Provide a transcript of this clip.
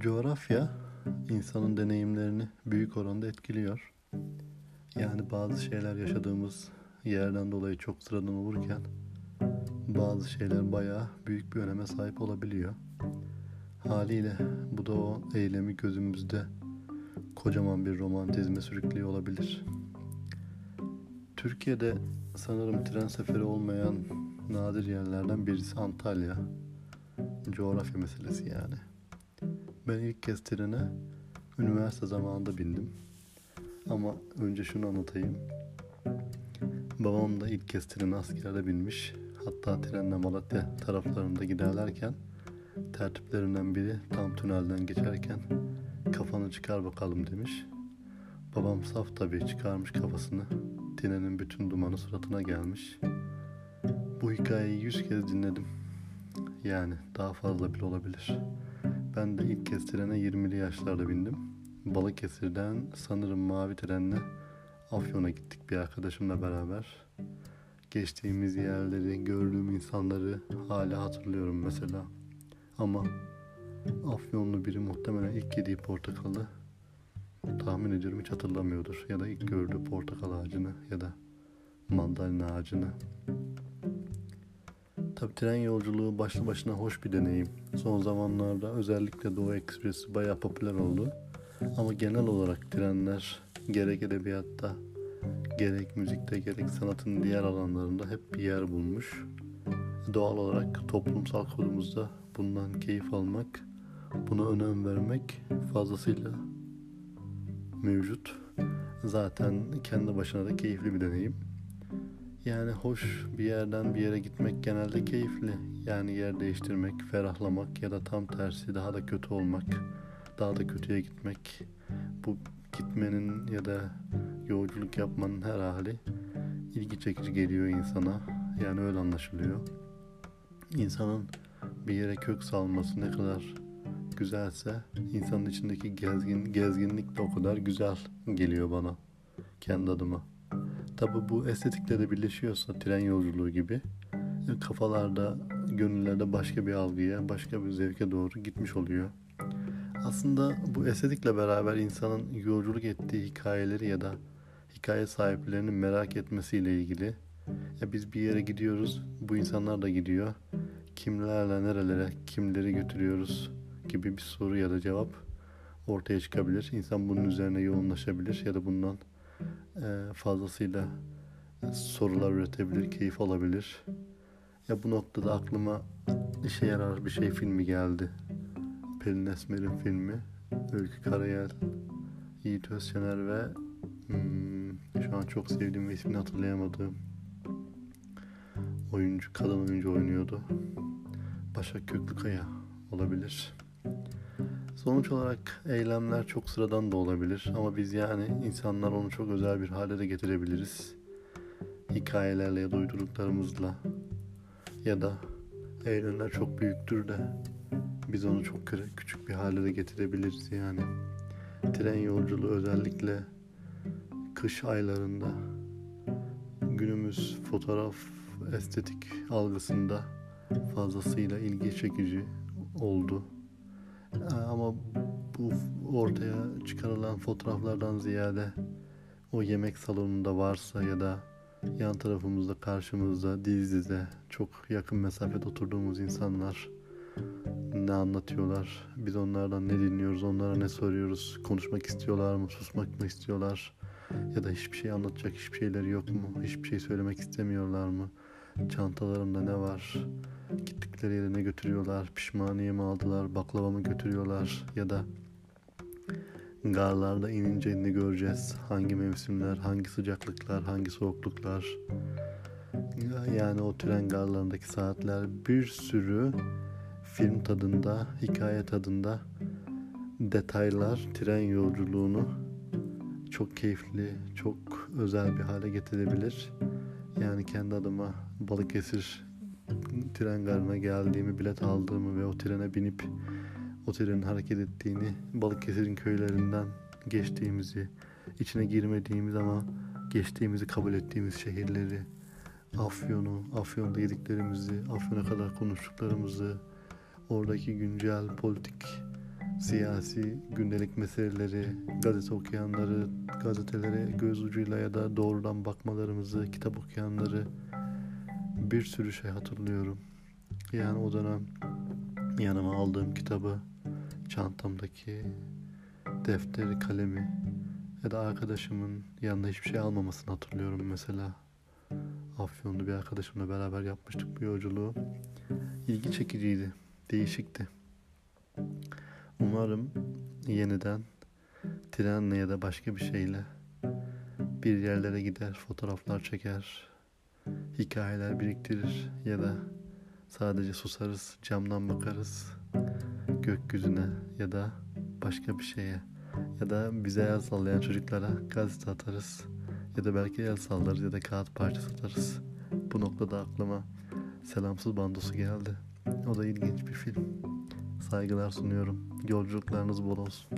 Coğrafya insanın deneyimlerini büyük oranda etkiliyor. Yani bazı şeyler yaşadığımız yerden dolayı çok sıradan olurken bazı şeyler bayağı büyük bir öneme sahip olabiliyor. Haliyle bu da o eylemi gözümüzde kocaman bir romantizme sürüklüyor olabilir. Türkiye'de sanırım tren seferi olmayan nadir yerlerden birisi Antalya. Coğrafya meselesi yani. Ben ilk kez trene üniversite zamanında bindim. Ama önce şunu anlatayım. Babam da ilk kez trene askerde binmiş. Hatta trenle Malatya taraflarında giderlerken tertiplerinden biri tam tünelden geçerken kafanı çıkar bakalım demiş. Babam saf tabii çıkarmış kafasını. Trenin bütün dumanı suratına gelmiş. Bu hikayeyi yüz kez dinledim. Yani daha fazla bile olabilir. Ben de ilk kez trene 20'li yaşlarda bindim. Balıkesir'den sanırım mavi trenle Afyon'a gittik bir arkadaşımla beraber. Geçtiğimiz yerleri, gördüğüm insanları hala hatırlıyorum mesela. Ama Afyonlu biri muhtemelen ilk yediği portakalı tahmin ediyorum hiç hatırlamıyordur. Ya da ilk gördüğü portakal ağacını ya da mandalina ağacını. Tabi tren yolculuğu başlı başına hoş bir deneyim. Son zamanlarda özellikle Doğu Ekspresi bayağı popüler oldu. Ama genel olarak trenler gerek edebiyatta, gerek müzikte, gerek sanatın diğer alanlarında hep bir yer bulmuş. Doğal olarak toplumsal kodumuzda bundan keyif almak, buna önem vermek fazlasıyla mevcut. Zaten kendi başına da keyifli bir deneyim. Yani hoş bir yerden bir yere gitmek genelde keyifli. Yani yer değiştirmek, ferahlamak ya da tam tersi daha da kötü olmak, daha da kötüye gitmek. Bu gitmenin ya da yolculuk yapmanın her hali ilgi çekici geliyor insana. Yani öyle anlaşılıyor. İnsanın bir yere kök salması ne kadar güzelse insanın içindeki gezgin gezginlik de o kadar güzel geliyor bana kendi adıma. Tabi bu estetikle de birleşiyorsa tren yolculuğu gibi e, kafalarda, gönüllerde başka bir algıya, başka bir zevke doğru gitmiş oluyor. Aslında bu estetikle beraber insanın yolculuk ettiği hikayeleri ya da hikaye sahiplerinin merak etmesiyle ilgili. Ya biz bir yere gidiyoruz, bu insanlar da gidiyor. Kimlerle nerelere, kimleri götürüyoruz gibi bir soru ya da cevap ortaya çıkabilir. İnsan bunun üzerine yoğunlaşabilir ya da bundan e, fazlasıyla sorular üretebilir, keyif alabilir. Ya bu noktada aklıma işe yarar bir şey filmi geldi. Pelin Esmer'in filmi. Öykü Karayel, Yiğit Özşener ve hmm, şu an çok sevdiğim ve ismini hatırlayamadığım oyuncu, kadın oyuncu oynuyordu. Başak Köklükaya olabilir. Sonuç olarak eylemler çok sıradan da olabilir ama biz yani insanlar onu çok özel bir hale de getirebiliriz. Hikayelerle ya da uydurduklarımızla ya da eylemler çok büyüktür de biz onu çok küçük bir hale de getirebiliriz yani. Tren yolculuğu özellikle kış aylarında günümüz fotoğraf estetik algısında fazlasıyla ilgi çekici oldu. Ortaya çıkarılan fotoğraflardan ziyade o yemek salonunda varsa ya da yan tarafımızda karşımızda diz dize çok yakın mesafede oturduğumuz insanlar ne anlatıyorlar? Biz onlardan ne dinliyoruz? Onlara ne soruyoruz? Konuşmak istiyorlar mı? Susmak mı istiyorlar? Ya da hiçbir şey anlatacak hiçbir şeyleri yok mu? Hiçbir şey söylemek istemiyorlar mı? Çantalarında ne var? Gittikleri yere ne götürüyorlar? Pişmaniye mi aldılar? Baklava mı götürüyorlar? Ya da garlarda inince ne göreceğiz hangi mevsimler hangi sıcaklıklar hangi soğukluklar yani o tren garlarındaki saatler bir sürü film tadında hikaye tadında detaylar tren yolculuğunu çok keyifli, çok özel bir hale getirebilir. Yani kendi adıma Balıkesir tren garına geldiğimi, bilet aldığımı ve o trene binip o hareket ettiğini, Balıkesir'in köylerinden geçtiğimizi, içine girmediğimiz ama geçtiğimizi kabul ettiğimiz şehirleri, Afyon'u, Afyon'da yediklerimizi, Afyon'a kadar konuştuklarımızı, oradaki güncel politik siyasi gündelik meseleleri, gazete okuyanları, gazetelere göz ucuyla ya da doğrudan bakmalarımızı, kitap okuyanları bir sürü şey hatırlıyorum. Yani o dönem yanıma aldığım kitabı, çantamdaki defteri, kalemi ya da arkadaşımın yanında hiçbir şey almamasını hatırlıyorum mesela. Afyonlu bir arkadaşımla beraber yapmıştık bu yolculuğu. İlgi çekiciydi, değişikti. Umarım yeniden trenle ya da başka bir şeyle bir yerlere gider, fotoğraflar çeker, hikayeler biriktirir ya da sadece susarız, camdan bakarız gökyüzüne ya da başka bir şeye ya da bize el sallayan çocuklara gazete atarız ya da belki el sallarız ya da kağıt parçası atarız. Bu noktada aklıma Selamsız Bandosu geldi. O da ilginç bir film. Saygılar sunuyorum. Yolculuklarınız bol olsun.